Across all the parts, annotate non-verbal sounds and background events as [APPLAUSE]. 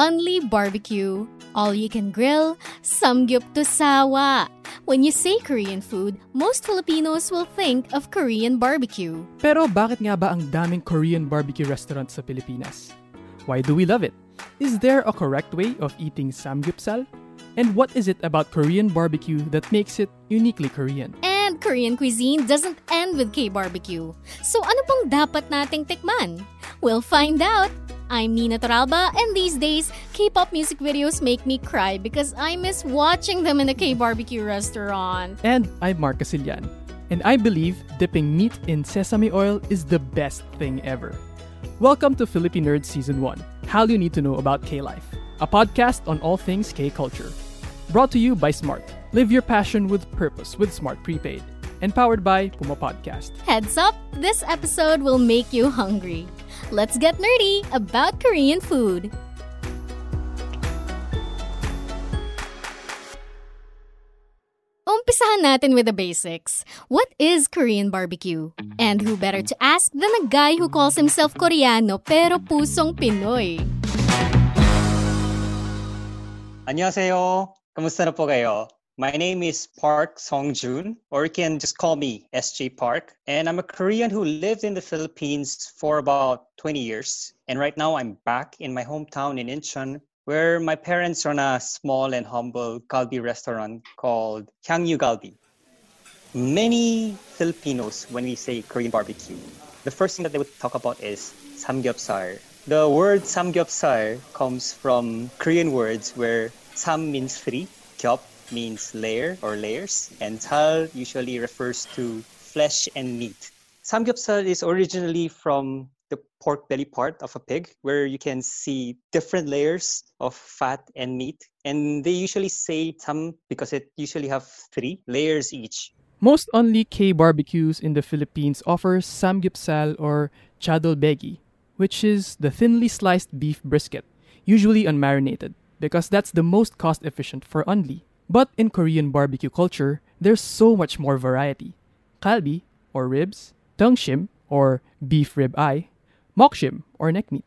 Only barbecue, all you can grill, samgyup to sawa. When you say Korean food, most Filipinos will think of Korean barbecue. Pero bakit nga ba ang daming Korean barbecue restaurants sa Pilipinas? Why do we love it? Is there a correct way of eating samgyeopsal? And what is it about Korean barbecue that makes it uniquely Korean? And Korean cuisine doesn't end with K-barbecue. So ano bang dapat nating tikman? We'll find out. I'm Nina Toralba, and these days, K-pop music videos make me cry because I miss watching them in a K-barbecue restaurant. And I'm Mark Casilian. And I believe dipping meat in sesame oil is the best thing ever. Welcome to Philippine Nerds Season 1 How You Need to Know About K Life, a podcast on all things K culture. Brought to you by Smart. Live your passion with purpose with Smart Prepaid. And powered by Puma Podcast. Heads up, this episode will make you hungry. Let's get nerdy about Korean food. Umpisahan natin with the basics. What is Korean barbecue? And who better to ask than a guy who calls himself Koreano pero pusong Pinoy? 안녕하세요. Kamusta na po kayo? My name is Park Songjun, or you can just call me SJ Park. And I'm a Korean who lived in the Philippines for about 20 years. And right now I'm back in my hometown in Incheon, where my parents run a small and humble galbi restaurant called Hyangyu Galbi. Many Filipinos, when we say Korean barbecue, the first thing that they would talk about is samgyeopsal. The word samgyeopsal comes from Korean words where sam means three, gyop means layer or layers, and sal usually refers to flesh and meat. Samgyeopsal is originally from the pork belly part of a pig, where you can see different layers of fat and meat. And they usually say sam because it usually have three layers each. Most only K barbecues in the Philippines offer samgyeopsal or chadolbaegi, which is the thinly sliced beef brisket, usually unmarinated, because that's the most cost efficient for only. But in Korean barbecue culture, there's so much more variety. Kalbi, or ribs, tungshim, or beef rib eye, mokshim, or neck meat.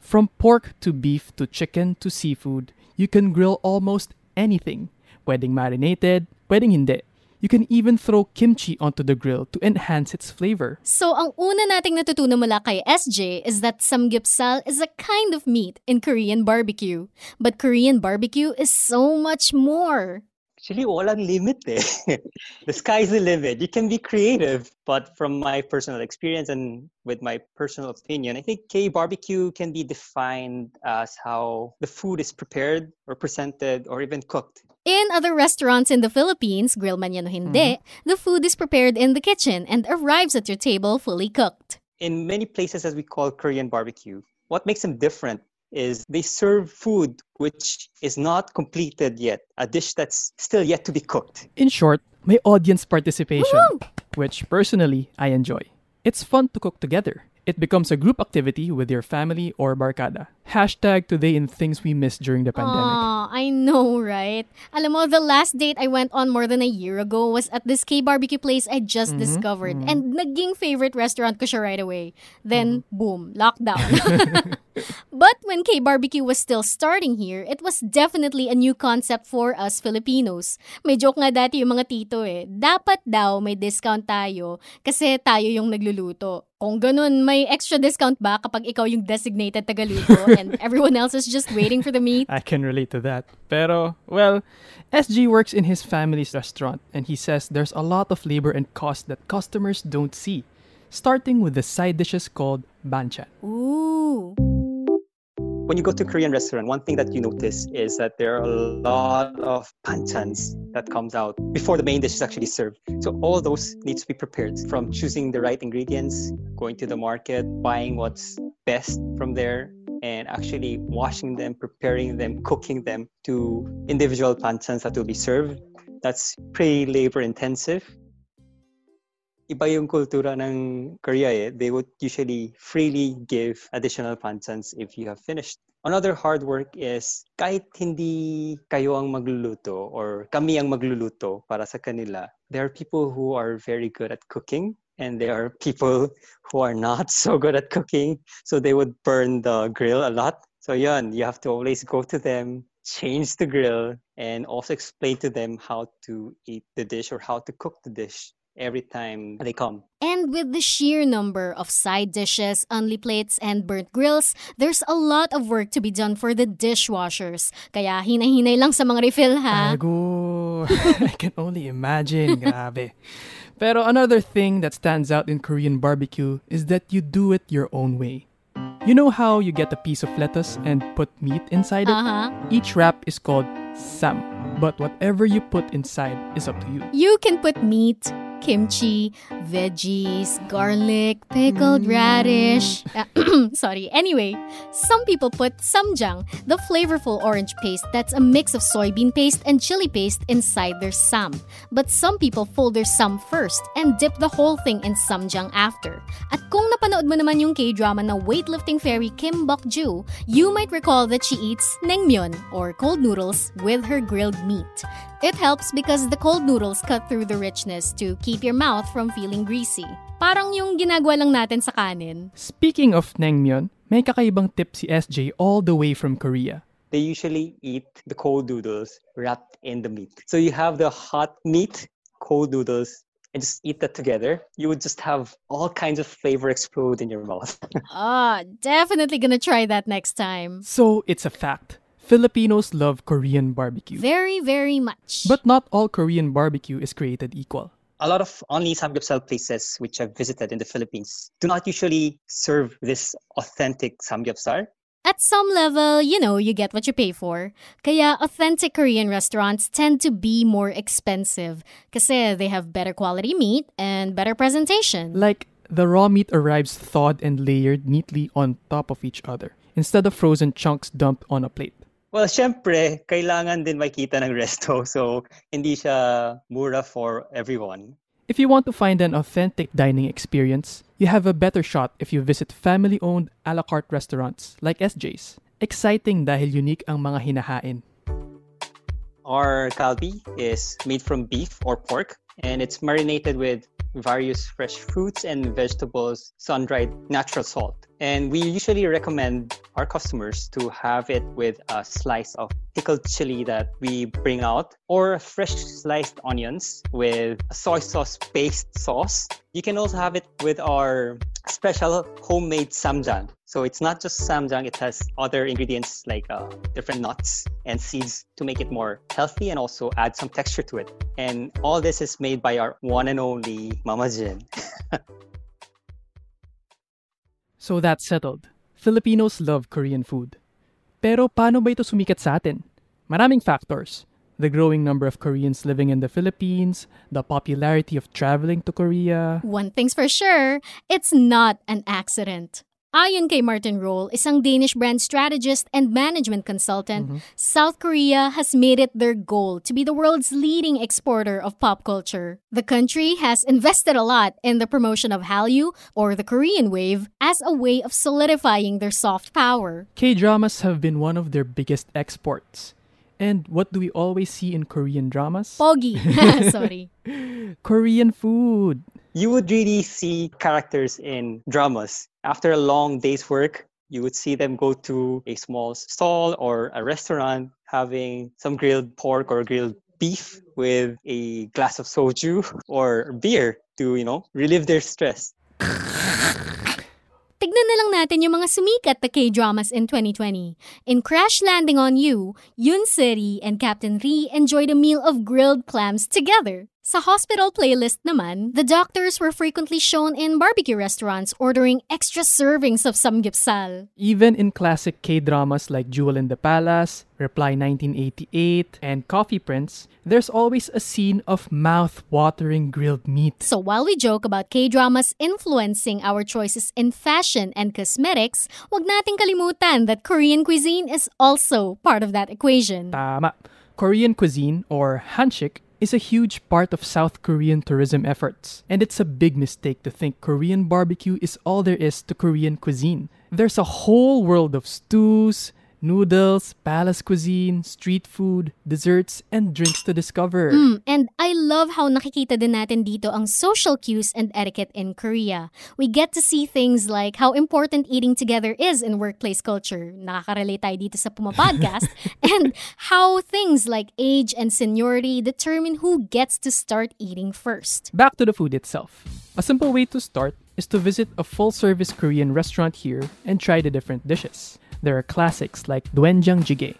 From pork to beef to chicken to seafood, you can grill almost anything. Pwedeng marinated, pwedeng hindi. You can even throw kimchi onto the grill to enhance its flavor. So, ang una nating natutunan mula kay SJ is that samgyeopsal is a kind of meat in Korean barbecue. But Korean barbecue is so much more. Actually, walang limit eh. [LAUGHS] the sky's the limit. You can be creative. But from my personal experience and with my personal opinion, I think K barbecue can be defined as how the food is prepared or presented or even cooked. In other restaurants in the Philippines, grill man yan o hindi, the food is prepared in the kitchen and arrives at your table fully cooked. In many places, as we call Korean barbecue, what makes them different is they serve food which is not completed yet, a dish that's still yet to be cooked. In short, may audience participation, Woo! which personally I enjoy. It's fun to cook together. It becomes a group activity with your family or barkada. Hashtag today in things we missed during the pandemic. Aw, I know, right? Alam mo, the last date I went on more than a year ago was at this K-barbecue place I just mm-hmm. discovered. Mm-hmm. And naging favorite restaurant ko siya right away. Then, mm-hmm. boom, lockdown. [LAUGHS] but when K-barbecue was still starting here, it was definitely a new concept for us Filipinos. May joke nga dati yung mga tito eh. Dapat daw may discount tayo kasi tayo yung nagluluto. Kung ganun, may extra discount ba kapag ikaw yung designated tagaluto [LAUGHS] and everyone else is just waiting for the meat? I can relate to that. Pero, well, SJ works in his family's restaurant and he says there's a lot of labor and cost that customers don't see, starting with the side dishes called banchan. Ooh. When you go to a Korean restaurant, one thing that you notice is that there are a lot of panchans that comes out before the main dish is actually served. So all those needs to be prepared from choosing the right ingredients, going to the market, buying what's best from there, and actually washing them, preparing them, cooking them to individual panchans that will be served. That's pretty labor intensive. Iba yung kultura ng Korea eh. They would usually freely give additional panchans if you have finished. Another hard work is kahit hindi kayo ang magluluto or kami ang magluluto para sa kanila, there are people who are very good at cooking and there are people who are not [LAUGHS] so good at cooking. So they would burn the grill a lot. So yun, you have to always go to them, change the grill, and also explain to them how to eat the dish or how to cook the dish every time they come. And with the sheer number of side dishes, only plates, and burnt grills, there's a lot of work to be done for the dishwashers. Kaya hinay-hinay lang sa mga refill, ha? Ago. [LAUGHS] I can only imagine. [LAUGHS] Grabe. Pero another thing that stands out in Korean barbecue is that you do it your own way. You know how you get a piece of lettuce and put meat inside it? Uh-huh. Each wrap is called sam, but whatever you put inside is up to you. You can put meat, kimchi, veggies, garlic, pickled radish. Uh, [CLEARS THROAT] sorry. Anyway, some people put ssamjang, the flavorful orange paste that's a mix of soybean paste and chili paste inside their sam. But some people fold their sam first and dip the whole thing in ssamjang after. At kung napanood mo naman yung K-drama na weightlifting fairy Kim Bok-joo, you might recall that she eats naengmyeon or cold noodles with her grilled meat. It helps because the cold noodles cut through the richness to keep your mouth from feeling greasy. Parang yung ginagawa lang natin sa kanin. Speaking of naengmyeon, may kakaibang tip si SJ all the way from Korea. They usually eat the cold noodles wrapped in the meat. So you have the hot meat, cold noodles, and just eat that together. You would just have all kinds of flavor explode in your mouth. [LAUGHS] Ah, definitely gonna try that next time. So it's a fact. Filipinos love Korean barbecue. Very, very much. But not all Korean barbecue is created equal. a lot of only samgyeopsal places which I've visited in the Philippines do not usually serve this authentic samgyeopsal. At some level, you know, you get what you pay for. Kaya authentic Korean restaurants tend to be more expensive kasi they have better quality meat and better presentation. Like, the raw meat arrives thawed and layered neatly on top of each other, instead of frozen chunks dumped on a plate. Well, syempre, kailangan din makita ng resto. [LAUGHS] So, hindi siya mura for everyone. If you want to find an authentic dining experience, you have a better shot if you visit family owned a la carte restaurants like SJ's. Exciting dahil unique ang mga hinahain. Our kalbi is made from beef or pork, and it's marinated with various fresh fruits and vegetables, sun dried natural salt. And we usually recommend our customers to have it with a slice of pickled chili that we bring out, or fresh sliced onions with a soy sauce based sauce. You can also have it with our special homemade ssamjang. So it's not just ssamjang, it has other ingredients like uh, different nuts and seeds to make it more healthy and also add some texture to it. And all this is made by our one and only Mama Jin. [LAUGHS] So that's settled. Filipinos love Korean food. Pero paano ba ito sumikat sa atin? Maraming factors. The growing number of Koreans living in the Philippines, the popularity of traveling to Korea. One thing's for sure, it's not an accident. Ayon kay Martin Roll, isang Danish brand strategist and management consultant, mm-hmm. South Korea has made it their goal to be the world's leading exporter of pop culture. The country has invested a lot in the promotion of Hallyu, or the Korean wave, as a way of solidifying their soft power. K dramas have been one of their biggest exports. And what do we always see in Korean dramas? Pogi. [LAUGHS] [LAUGHS] Sorry. Korean food. you would really see characters in dramas. After a long day's work, you would see them go to a small stall or a restaurant having some grilled pork or grilled beef with a glass of soju [LAUGHS] or beer to, you know, relieve their stress. Tignan na lang natin yung mga sumikat na K-dramas in 2020. In Crash Landing on You, Yoon Seri and Captain Ri enjoyed a meal of grilled clams together. Sa hospital playlist naman, the doctors were frequently shown in barbecue restaurants ordering extra servings of samgyeopsal. Even in classic K-dramas like Jewel in the Palace, Reply 1988, and Coffee Prince, there's always a scene of mouth-watering grilled meat. So while we joke about K-dramas influencing our choices in fashion and cosmetics, wag nating kalimutan that Korean cuisine is also part of that equation. Tama. Korean cuisine, or hanshik, is a huge part of South Korean tourism efforts. And it's a big mistake to think Korean barbecue is all there is to Korean cuisine. There's a whole world of stews, noodles, palace cuisine, street food, desserts, and drinks to discover. Mm, and I love how nakikita din natin dito ang social cues and etiquette in Korea. We get to see things like how important eating together is in workplace culture. Nakaka-relate tayo dito sa Puma Podcast. [LAUGHS] and how things like age and seniority determine who gets to start eating first. Back to the food itself. A simple way to start is to visit a full service Korean restaurant here and try the different dishes. There are classics like doenjang jjigae,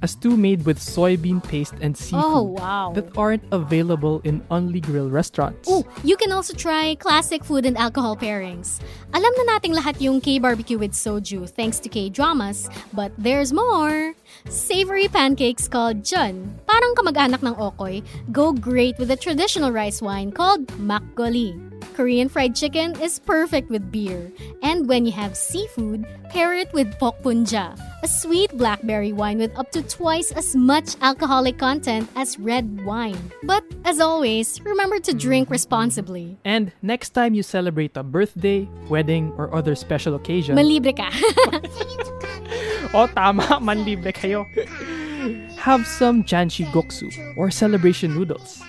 a stew made with soybean paste and seafood Oh, wow. that aren't available in only grill restaurants. Oh, you can also try classic food and alcohol pairings. Alam na nating lahat yung K-barbecue with soju thanks to K-dramas, but there's more. Savory pancakes called jun, parang kamag-anak ng okoy, go great with a traditional rice wine called makgeolli. Korean fried chicken is perfect with beer. And when you have seafood, pair it with bokbunja, a sweet blackberry wine with up to twice as much alcoholic content as red wine. But as always, remember to drink responsibly. And next time you celebrate a birthday, wedding, or other special occasion, Malibre ka. [LAUGHS] oh tama, manlibre kayo. [LAUGHS] Have some janchi guksu or celebration noodles.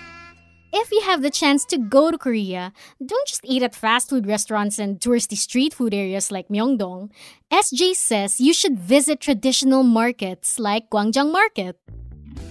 If you have the chance to go to Korea, don't just eat at fast food restaurants and touristy street food areas like Myeongdong. SJ says you should visit traditional markets like Gwangjang Market.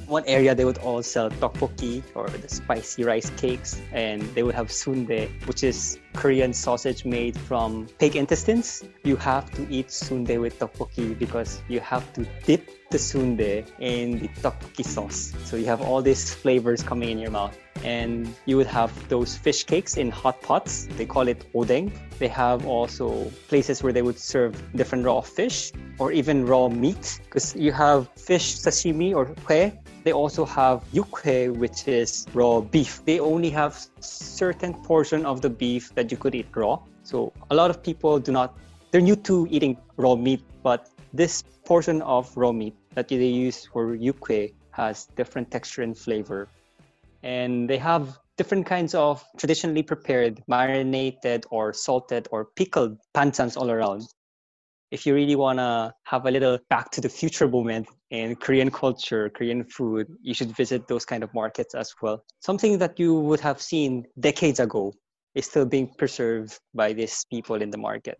One area they would all sell tteokbokki or the spicy rice cakes, and they would have sundae, which is Korean sausage made from pig intestines. You have to eat sundae with tteokbokki because you have to dip the sundae in the tteokbokki sauce. So you have all these flavors coming in your mouth. And you would have those fish cakes in hot pots. They call it odeng. They have also places where they would serve different raw fish or even raw meat because you have fish sashimi or kue they also have yukhoe, which is raw beef. They only have certain portion of the beef that you could eat raw. So a lot of people do not. They're new to eating raw meat, but this portion of raw meat that they use for yukhoe has different texture and flavor, and they have different kinds of traditionally prepared, marinated or salted or pickled panchans all around if you really want to have a little back to the future moment in Korean culture, Korean food, you should visit those kind of markets as well. Something that you would have seen decades ago is still being preserved by these people in the market.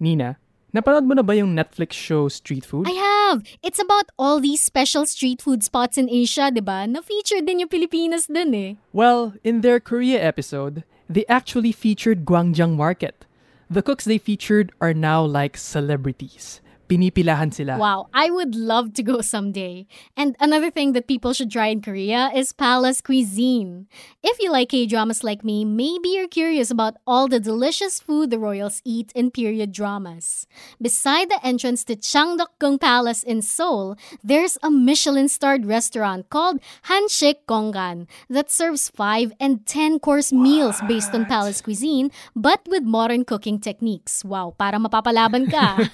Nina, napanood mo na ba yung Netflix show Street Food? I have! It's about all these special street food spots in Asia, di ba? Na-feature din yung Pilipinas dun eh. Well, in their Korea episode, they actually featured Gwangjang Market. The cooks they featured are now like celebrities. Pinipilahan sila. Wow, I would love to go someday. And another thing that people should try in Korea is palace cuisine. If you like K-dramas like me, maybe you're curious about all the delicious food the royals eat in period dramas. Beside the entrance to Changdeokgung Palace in Seoul, there's a Michelin-starred restaurant called Hanshik Gonggan that serves 5 and 10 course meals based on palace cuisine but with modern cooking techniques. Wow, para mapapalaban ka.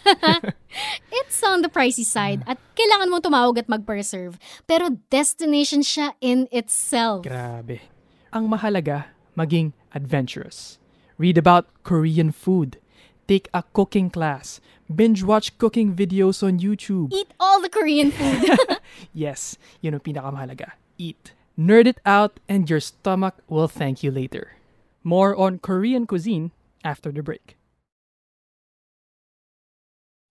[LAUGHS] It's on the pricey side at kailangan mong tumawag at mag-preserve. Pero destination siya in itself. Grabe. Ang mahalaga, maging adventurous. Read about Korean food. Take a cooking class. Binge watch cooking videos on YouTube. Eat all the Korean food. [LAUGHS] Yes, yun ang pinakamahalaga. Eat. Nerd it out and your stomach will thank you later. More on Korean cuisine after the break.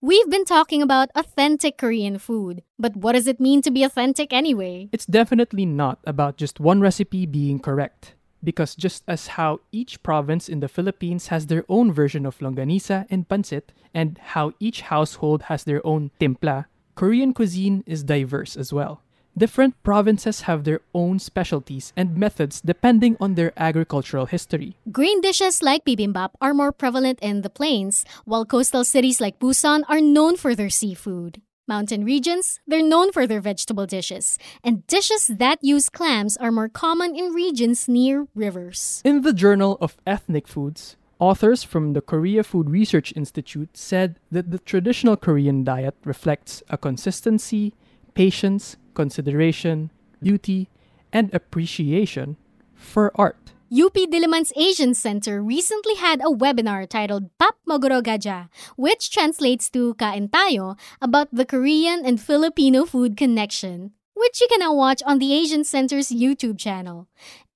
We've been talking about authentic Korean food, but what does it mean to be authentic anyway? It's definitely not about just one recipe being correct. Because just as how each province in the Philippines has their own version of longanisa and pancit, and how each household has their own timpla, Korean cuisine is diverse as well. Different provinces have their own specialties and methods depending on their agricultural history. Green dishes like bibimbap are more prevalent in the plains, while coastal cities like Busan are known for their seafood. Mountain regions, they're known for their vegetable dishes, and dishes that use clams are more common in regions near rivers. In the Journal of Ethnic Foods, authors from the Korea Food Research Institute said that the traditional Korean diet reflects a consistency, patience, consideration, beauty, and appreciation for art. UP Diliman's Asian Center recently had a webinar titled Pap Mogoro Gaja, which translates to Kain Tayo, about the Korean and Filipino food connection, which you can now watch on the Asian Center's YouTube channel.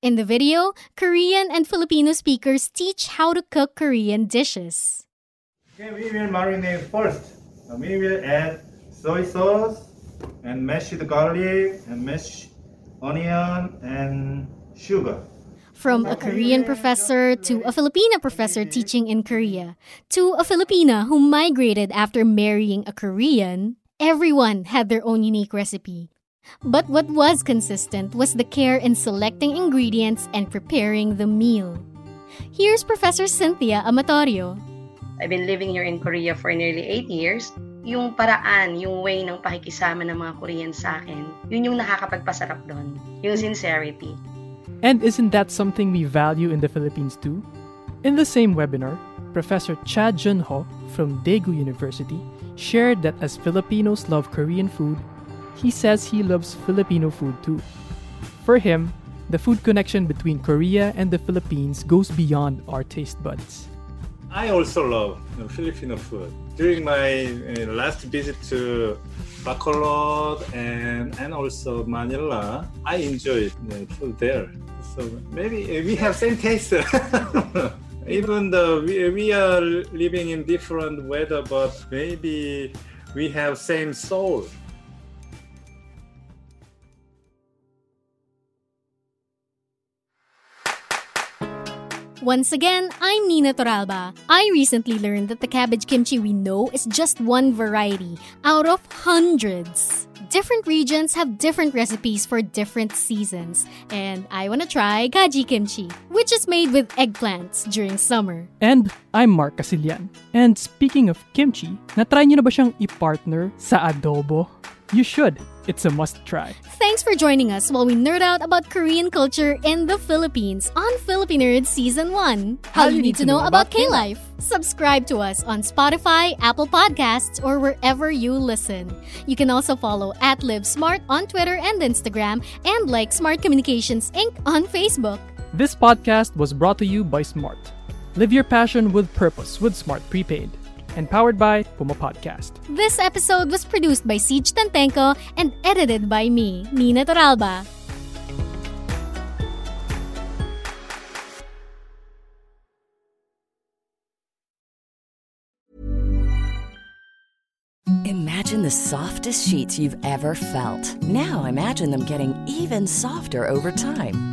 In the video, Korean and Filipino speakers teach how to cook Korean dishes. Okay, we will marinate first. We will add soy sauce and mash mashed garlic and mashed onion and sugar. From a Korean professor to a Filipina professor teaching in Korea to a Filipina who migrated after marrying a Korean, everyone had their own unique recipe. But what was consistent was the care in selecting ingredients and preparing the meal. Here's Professor Cynthia Amatorio. I've been living here in Korea for nearly 8 years. Yung paraan, yung way ng pakikisama ng mga Korean sa akin, yun yung nakakapagpasarap doon. Yung sincerity. And isn't that something we value in the Philippines too? In the same webinar, Professor Cha Jun Ho from Daegu University shared that as Filipinos love Korean food, he says he loves Filipino food too. For him, the food connection between Korea and the Philippines goes beyond our taste buds. I also love you know, Filipino food. During my uh, last visit to Bacolod and and also Manila, I enjoyed the food there. So maybe uh, we have same taste. [LAUGHS] Even though we, we are living in different weather, but maybe we have same soul. Once again, I'm Nina Toralba. I recently learned that the cabbage kimchi we know is just one variety out of hundreds. Different regions have different recipes for different seasons, and I want to try gaji kimchi, which is made with eggplants during summer. And I'm Mark Casilian. And speaking of kimchi, natry niyo na ba siyang i-partner sa adobo? You should. It's a must try. Thanks for joining us while we nerd out about Korean culture in the Philippines on Philippine Nerd Season 1. How you need to know about K-Life. Subscribe to us on Spotify, Apple Podcasts, or wherever you listen. You can also follow at Live Smart on Twitter and Instagram and like Smart Communications Inc. on Facebook. This podcast was brought to you by Smart. Live your passion with purpose with Smart Prepaid. And powered by Puma Podcast. This episode was produced by Siege Tantenko and edited by me, Nina Toralba. Imagine the softest sheets you've ever felt. Now imagine them getting even softer over time.